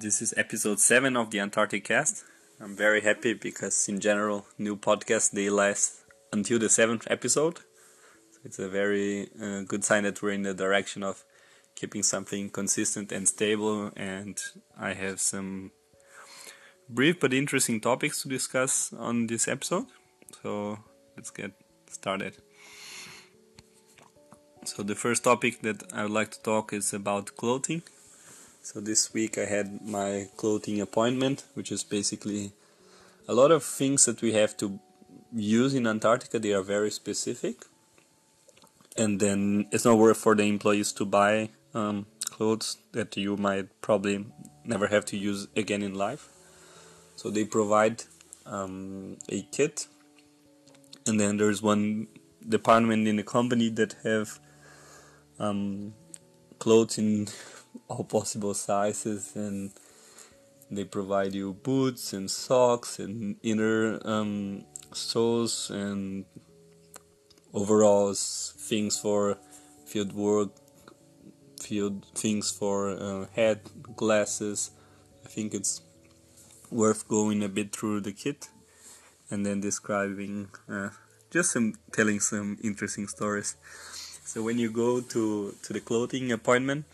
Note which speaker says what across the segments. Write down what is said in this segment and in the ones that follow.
Speaker 1: This is episode seven of the Antarctic Cast. I'm very happy because in general, new podcasts they last until the seventh episode. So it's a very uh, good sign that we're in the direction of keeping something consistent and stable. And I have some brief but interesting topics to discuss on this episode. So let's get started. So the first topic that I would like to talk is about clothing. So this week I had my clothing appointment, which is basically a lot of things that we have to use in Antarctica. They are very specific, and then it's not worth for the employees to buy um, clothes that you might probably never have to use again in life. So they provide um, a kit, and then there's one department in the company that have um, clothes in all possible sizes and they provide you boots and socks and inner um, soles and overalls things for field work field things for uh, head glasses. I think it's worth going a bit through the kit and then describing uh, just some telling some interesting stories. So when you go to to the clothing appointment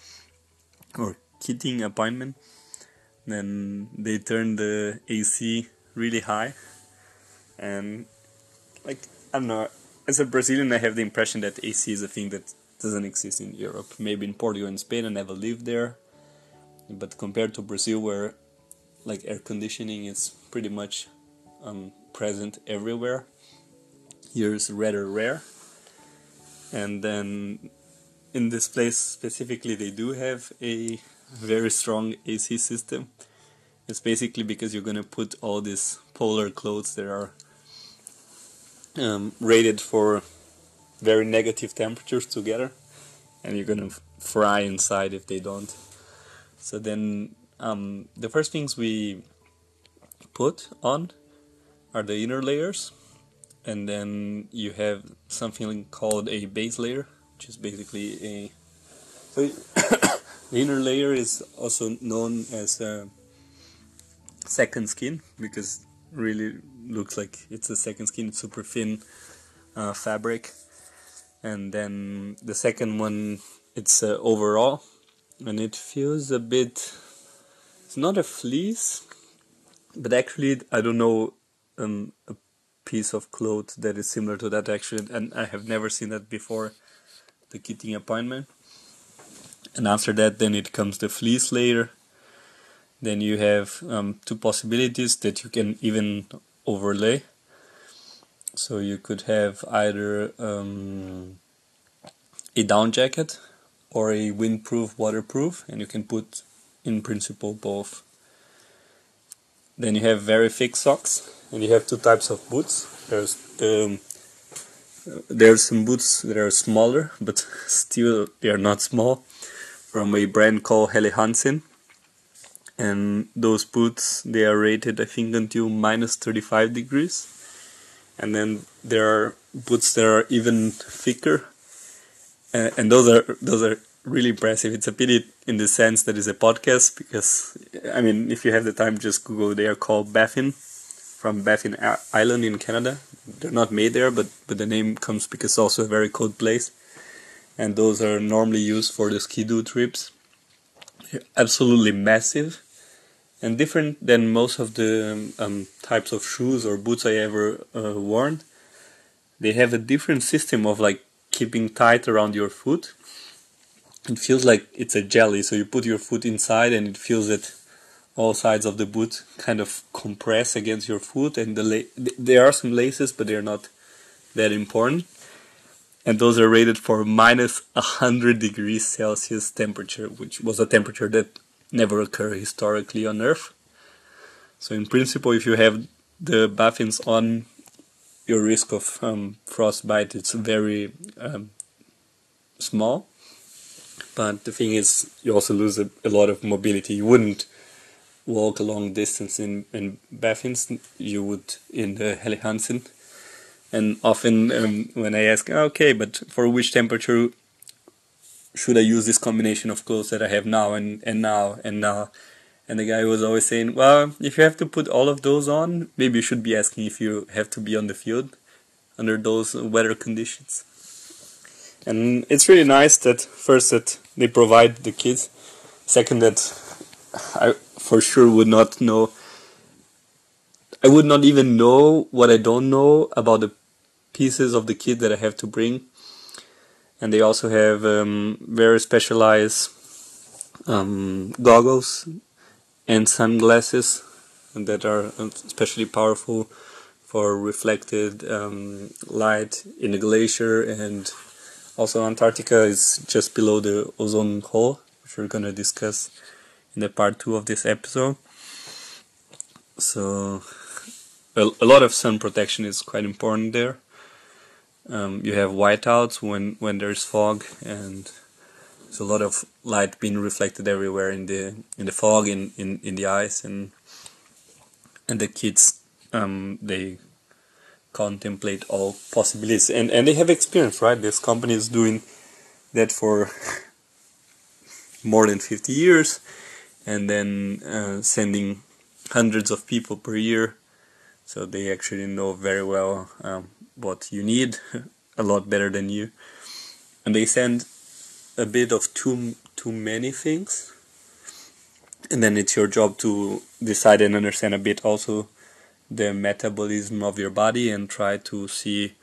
Speaker 1: or kitting appointment, then they turn the AC really high, and like I don't know. As a Brazilian, I have the impression that AC is a thing that doesn't exist in Europe. Maybe in Portugal and Spain, I never lived there, but compared to Brazil, where like air conditioning is pretty much um, present everywhere, here is rather rare. And then in this place specifically, they do have a very strong AC system. It's basically because you're gonna put all these polar clothes that are um, rated for very negative temperatures together, and you're gonna fry inside if they don't. So then, um, the first things we put on are the inner layers, and then you have something called a base layer, which is basically a so the inner layer is also known as a second skin because really looks like it's a second skin super thin uh, fabric. And then the second one it's uh, overall. And it feels a bit it's not a fleece but actually i don't know um, a piece of cloth that is similar to that. Actually and i have never seen that before the kitting appointment. And after that then it comes the fleece layer. Then you have um, two possibilities that you can even overlay. So you could have either um, a down jacket or a windproof waterproof and you can put in principle both. Then you have very thick socks and you have two types of boots. There's the there's some boots that are smaller, but still they are not small, from a brand called Helly Hansen. And those boots they are rated, I think, until minus 35 degrees. And then there are boots that are even thicker, uh, and those are those are really impressive. It's a pity in the sense that it's a podcast because I mean, if you have the time, just Google. They are called Baffin from Baffin Island in Canada. They're not made there, but but the name comes because it's also a very cold place, and those are normally used for the ski-doo trips. They're absolutely massive, and different than most of the um, types of shoes or boots I ever uh, worn. They have a different system of like keeping tight around your foot. It feels like it's a jelly, so you put your foot inside and it feels it all sides of the boot kind of compress against your foot and the there are some laces but they're not that important. And those are rated for minus 100 degrees celsius temperature which was a temperature that never occurred historically on earth. So in principle if you have the baffins on your risk of um, frostbite it's very um, small. But the thing is you also lose a, a lot of mobility. You wouldn't walk a long distance in in Baffins, you would in the Helly Hansen. And often um, when I ask, okay, but for which temperature should I use this combination of clothes that I have now and, and now and now? And the guy was always saying, well, if you have to put all of those on, maybe you should be asking if you have to be on the field under those weather conditions. And it's really nice that first that they provide the kids, second that I for sure would not know. I would not even know what I don't know about the pieces of the kit that I have to bring. And they also have um, very specialized um, goggles and sunglasses that are especially powerful for reflected um, light in the glacier. And also Antarctica is just below the ozone hole which we're gonna discuss in the part 2 of this episode. So a, a lot of sun protection is quite important there. Um, you have whiteouts when when there's fog and there's a lot of light being reflected everywhere in the in the fog in in, in the ice and and the kids um, they contemplate all possibilities. And and they have experience right? This company is doing that for more than 50 years and then uh, sending hundreds of people per year. So they actually know very well um, what you need a lot better than you. And they send a bit of too too many things. And then it's your job to decide and understand a bit also the metabolism of your body and try to see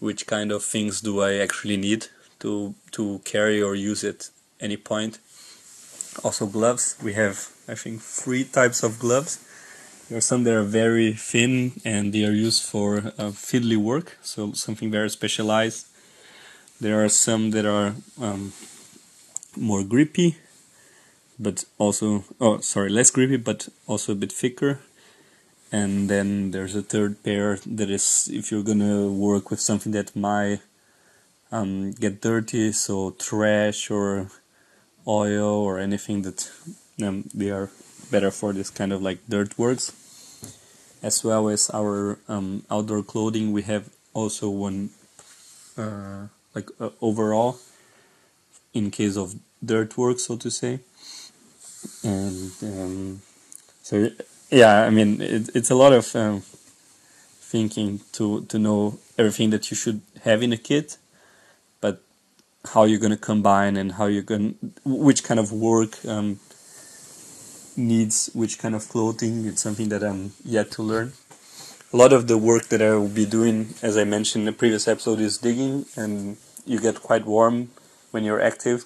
Speaker 1: which kind of things do I actually need to to carry or use at any point also gloves we have I think three types of gloves there are some that are very thin and they are used for uh, fiddly work, so something very specialized. There are some that are um, more grippy, but also, oh, sorry, less grippy, but also a bit thicker. And then there's a third pair that is if you're gonna work with something that might um, get dirty, so trash or oil or anything that um, they are better for this kind of like dirt works. As well as our um, outdoor clothing we have also one uh, like uh, overall in case of dirt work so to say. And um, so yeah i mean it, it's a lot of um, thinking to to know everything that you should have in a kit how you're going to combine and how you're going which kind of work um, needs which kind of clothing. It's something that I'm yet to learn. A lot of the work that I will be doing, as I mentioned in the previous episode, is digging, and you get quite warm when you're active,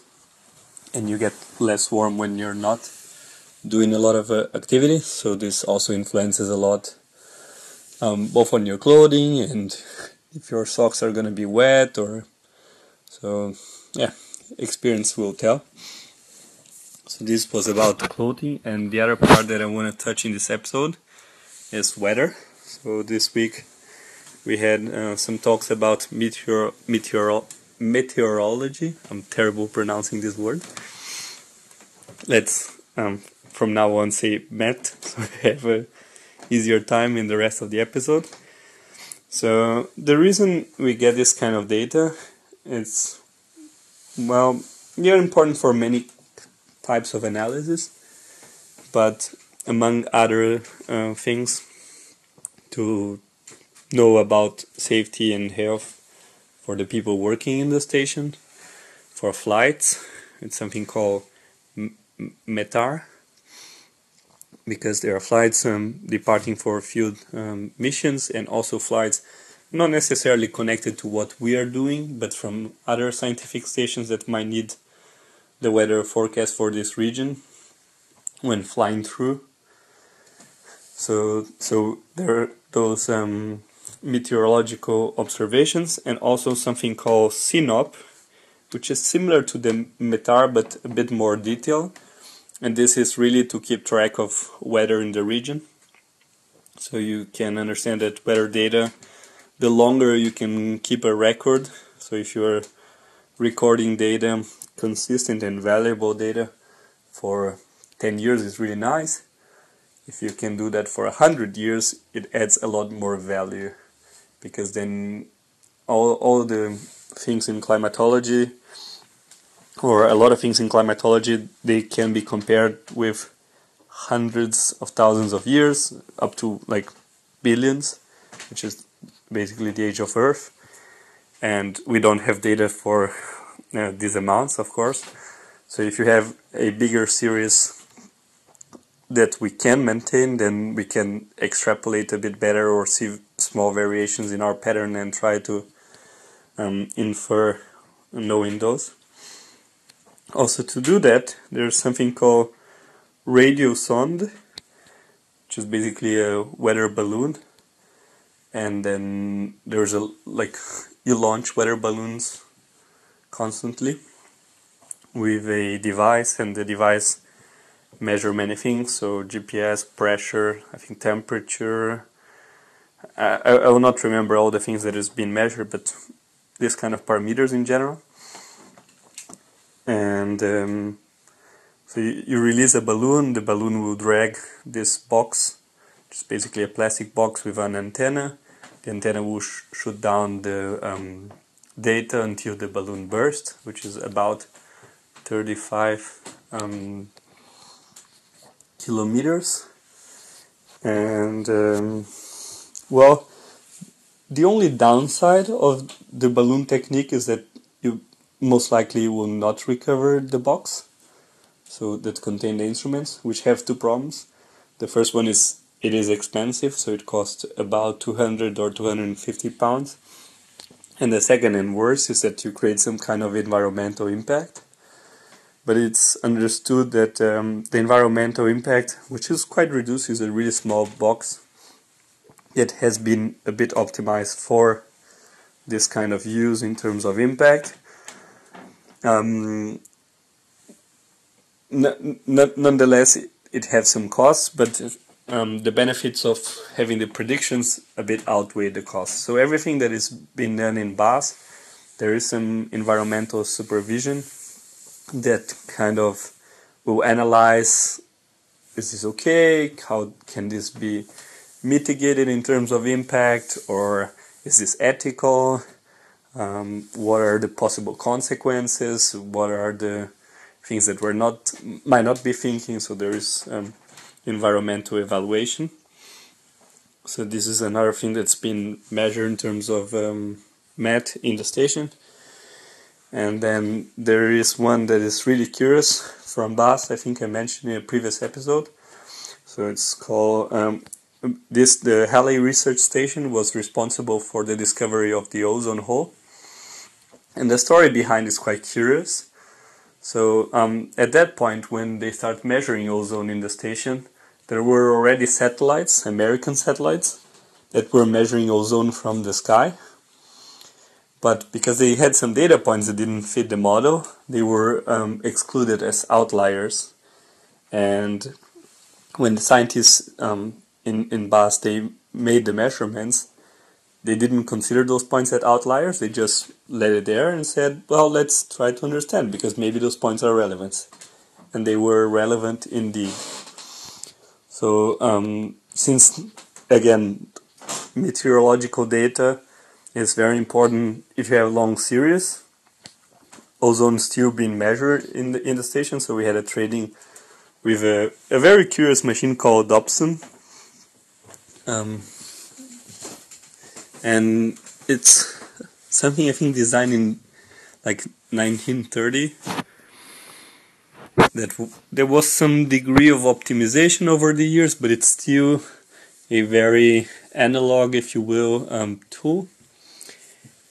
Speaker 1: and you get less warm when you're not doing a lot of uh, activity. So this also influences a lot, um, both on your clothing and if your socks are gonna be wet or so. Yeah, experience will tell. So this was about clothing, and the other part that I want to touch in this episode is weather. So this week we had uh, some talks about meteor meteor meteorology. I'm terrible pronouncing this word. Let's um, from now on say met, so have a easier time in the rest of the episode. So the reason we get this kind of data, it's well, they're important for many types of analysis, but among other uh, things, to know about safety and health for the people working in the station, for flights, it's something called METAR, because there are flights um, departing for field um, missions and also flights not necessarily connected to what we are doing, but from other scientific stations that might need the weather forecast for this region when flying through. So, so there are those um, meteorological observations and also something called SYNOP, which is similar to the METAR but a bit more detailed. And this is really to keep track of weather in the region. So you can understand that weather data, the longer you can keep a record. So if you're recording data consistent and valuable data for 10 years is really nice. If you can do that for 100 years, it adds a lot more value because then all, all the things in climatology or a lot of things in climatology they can be compared with hundreds of thousands of years, up to like billions, which is basically the age of Earth. And we don't have data for uh, these amounts, of course. So if you have a bigger series that we can maintain, then we can extrapolate a bit better or see small variations in our pattern and try to um, infer knowing those. Also, to do that, there's something called radiosonde, which is basically a weather balloon, and then there's a like you launch weather balloons constantly with a device, and the device measure many things. So GPS, pressure, I think temperature. I, I will not remember all the things that has been measured, but this kind of parameters in general. And um, so you, you, release a balloon, the balloon will drag this box, which is basically a plastic box with an antenna. The antenna will sh shoot down the um, data until the balloon bursts, which is about 35 um, kilometers. And um, well, the only downside of the balloon technique is that you most likely will not recover the box, so that contain the instruments, which have two problems. The first one is it is expensive, so it costs about 200 or 250 pounds. And the second and worse is that you create some kind of environmental impact. But it's understood that um, the environmental impact, which is quite reduced, is a really small box it has been a bit optimized for this kind of use in terms of impact. Um, nonetheless, it has some costs, but um, the benefits of having the predictions a bit outweigh the costs. So everything that is being done in BAS, there is some environmental supervision that kind of will analyze is this okay? How can this be mitigated in terms of impact or is this ethical? Um, what are the possible consequences? What are the things that we're not might not be thinking? So there is um, environmental evaluation. So this is another thing that's been measured in terms of um, MET in the station. And then there is one that is really curious from BAS. I think I mentioned in a previous episode. So it's called um, this the Halley Research Station was responsible for the discovery of the ozone hole, and the story behind is quite curious. So um, at that point, when they start measuring ozone in the station, there were already satellites, American satellites, that were measuring ozone from the sky. But because they had some data points that didn't fit the model, they were um, excluded as outliers. And when the scientists um, in, in BAS they made the measurements, they didn't consider those points as outliers. They just let it there and said, well, let's try to understand because maybe those points are relevant. And they were relevant indeed. So, um, since again, meteorological data is very important if you have long series, ozone still being measured in the in the station. So we had a trading with a, a very curious machine called Dobson um, and it's something I think designed in like 1930 that there was some degree of optimization over the years but it's still a very analog if you will um, tool.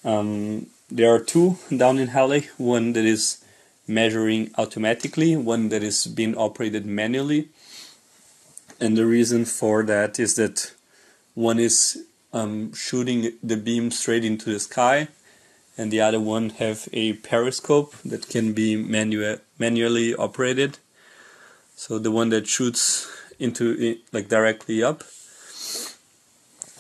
Speaker 1: Um, there are two down in Halley one that is measuring automatically one that is being operated manually. And the reason for that is that one is um, shooting the beam straight into the sky, and the other one have a periscope that can be manu- manually operated. So the one that shoots into like directly up.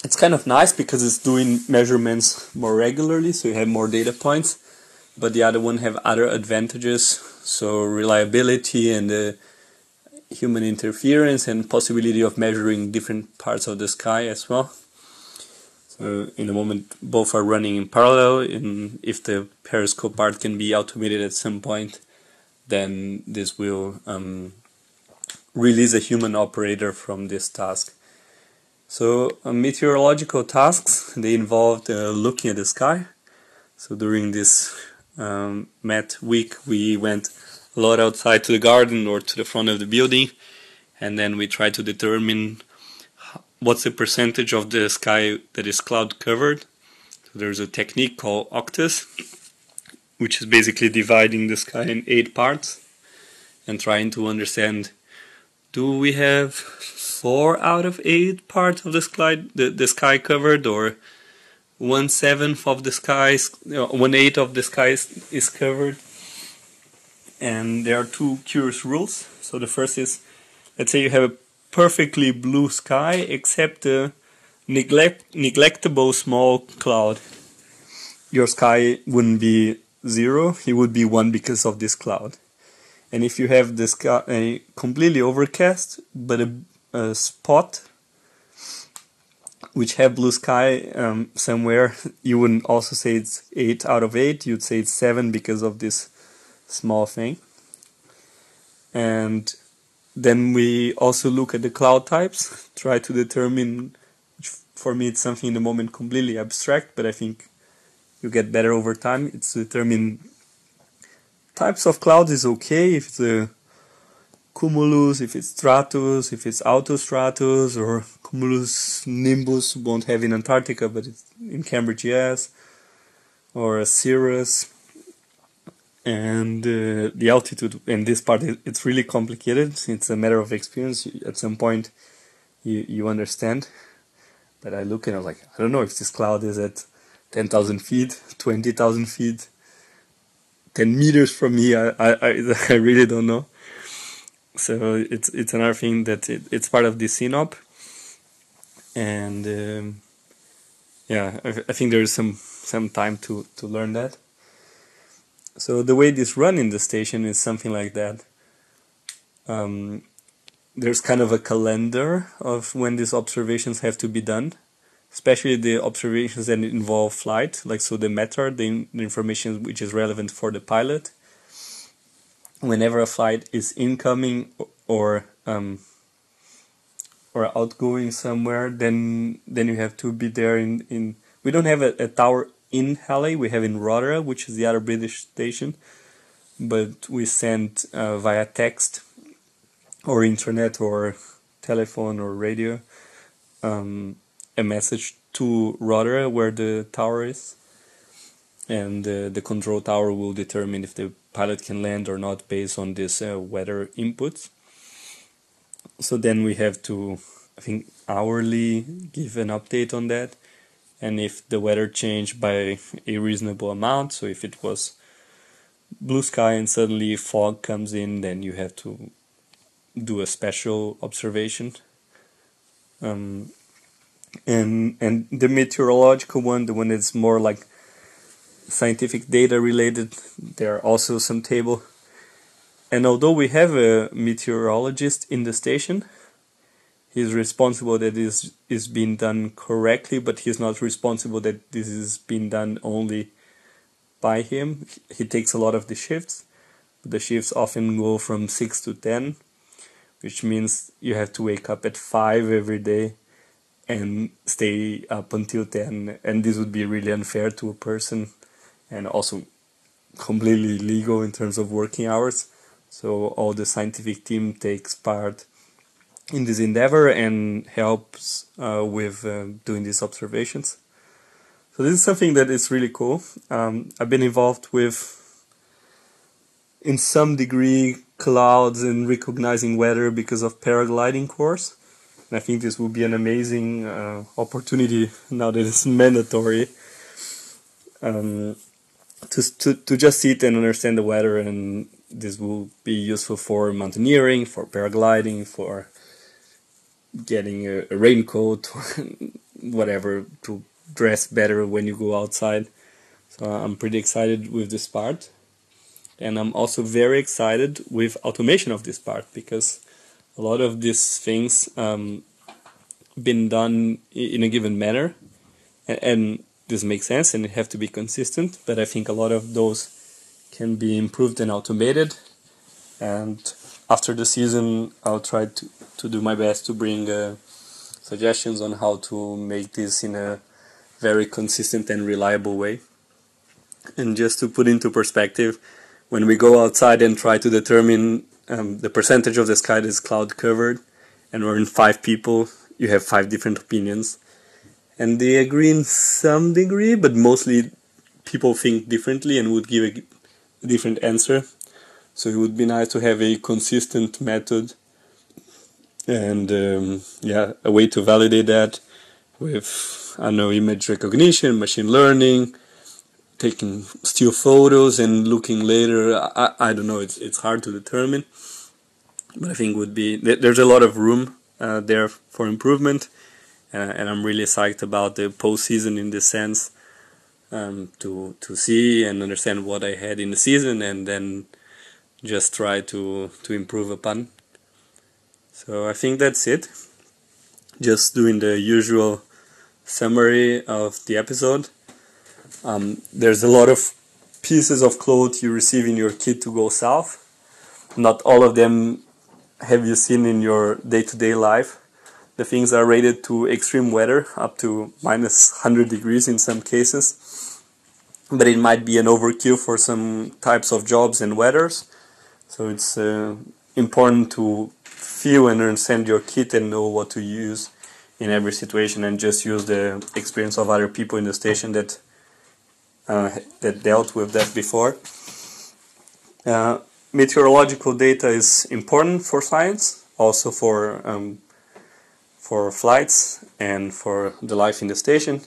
Speaker 1: It's kind of nice because it's doing measurements more regularly, so you have more data points. But the other one have other advantages, so reliability and the human interference and possibility of measuring different parts of the sky as well. So in the moment, both are running in parallel. And if the periscope part can be automated at some point, then this will um, release a human operator from this task. So uh, meteorological tasks they involved uh, looking at the sky. So during this um, Met week, we went a lot outside to the garden or to the front of the building, and then we tried to determine what's the percentage of the sky that is cloud covered. So there's a technique called oktas, which is basically dividing the sky in eight parts and trying to understand do we have four out of eight parts of the sky the, the sky covered or one seventh of the sky one eighth of the sky is, is covered and there are two curious rules so the first is let's say you have a perfectly blue sky except a neglect neglectable small cloud. Your sky wouldn't be zero it would be one because of this cloud. And if you have the sky completely overcast but a, a, spot which have blue sky um, somewhere you wouldn't also say it's 8 out of 8 you'd say it's 7 because of this small thing. And then we also look at the cloud types try to determine for me it's something in the moment completely abstract but i think you get better over time it's determine types of clouds is okay if it's a cumulus, if it's stratus, if it's altostratus, or cumulus nimbus won't have in Antarctica, but it's in Cambridge, yes, or a cirrus. And uh, the altitude in this part, it's really complicated. It's a matter of experience. At some point, you, you understand. But I look and i'm like, I don't know if this cloud is at 10,000 feet, 20,000 feet, 10 meters from me. I, I, I really don't know. So it's it's another thing that it, it's part of the synop, and um, yeah, I, I think there is some some time to to learn that. So the way this run in the station is something like that. Um, there's kind of a calendar of when these observations have to be done especially the observations that involve flight, like so the METAR, the, the information which is relevant for the pilot. Whenever a flight is incoming or um, or outgoing somewhere, then then you have to be there in, in we don't have a, a tower in Halley, we have in Rothera, which is the other British station, but we send uh, via text or internet or telephone or radio um, a message to Rothera where the tower is and uh, the control tower will determine if the pilot can land or not based on this uh, weather inputs. So then we have to, I think, hourly give an update on that. And if the weather changed by a reasonable amount, so if it was blue sky and suddenly fog comes in, then you have to do a special observation. Um, and and the meteorological one, the one that's more like scientific data related, there are also some table. And although we have a meteorologist in the station, he's responsible that this is being done correctly, but he's not responsible that this is being done only by him. He takes a lot of the shifts. The shifts often go from 6 to 10, which means you have to wake up at 5 every day and stay up until 10 and this would be really unfair to a person and also completely illegal in terms of working hours so all the scientific team takes part in this endeavor and helps uh, with uh, doing these observations. So this is something that is really cool. Um, i've been involved with in some degree clouds and recognizing weather because of paragliding course. And I think this will be an amazing uh, opportunity now that it's mandatory um, to, to, to just sit and understand the weather. And this will be useful for mountaineering, for paragliding, for getting a, a raincoat, whatever, to dress better when you go outside. So I'm pretty excited with this part. And I'm also very excited with automation of this part because a lot of these things um, been done in a given manner, and, and this makes sense, and it have to be consistent. But I think a lot of those can be improved and automated, and after the season, I'll try to, to do my best to bring uh, suggestions on how to make this in a very consistent and reliable way. And just to put into perspective, when we go outside and try to determine um, the percentage of the sky that is cloud covered, and we're in five people, you have five different opinions. And they agree in some degree, but mostly people think differently and would give a, a different answer. So it would be nice to have a consistent method and um, yeah, a way to validate that with I know image recognition, machine learning, taking still photos and looking later. I, I don't know. It's it's hard to determine, but I think would be there's a lot of room uh, there for improvement, uh, and I'm really psyched about the postseason in this sense. Um, to to see and understand what I had in the season, and then just try to to improve upon. So I think that's it. Just doing the usual summary of the episode. Um, there's a lot of pieces of clothes you receive in your kit to go south. Not all of them have you seen in your day-to-day life. The things are rated to extreme weather, up to minus 100 degrees in some cases. But it might be an overkill for some types of jobs and weathers. So it's uh, important to feel and understand your kit and know what to use in every situation and just use the experience of other people in the station that uh, that dealt with that before. Uh, meteorological data is important for science, also for um, for flights and for the life in the station.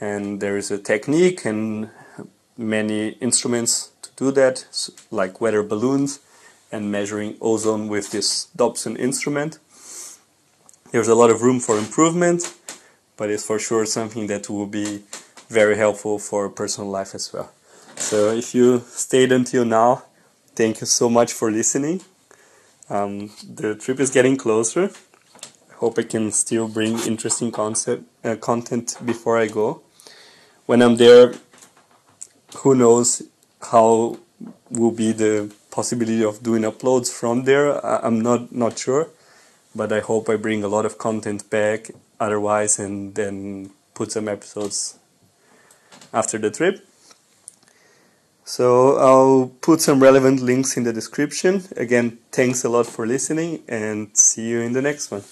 Speaker 1: And there is a technique and many instruments do that, like weather balloons and measuring ozone with this Dobson instrument. There's a lot of room for improvement, but it's for sure something that will be very helpful for personal life as well. So if you stayed until now, thank you so much for listening. Um, the trip is getting closer. I hope I can still bring interesting concept uh, content before I go. When I'm there, who knows how will be the possibility of doing uploads from there. I'm not not sure, but I hope I bring a lot of content back otherwise, and then put some episodes after the trip. So I'll put some relevant links in the description. Again, thanks a lot for listening and see you in the next one.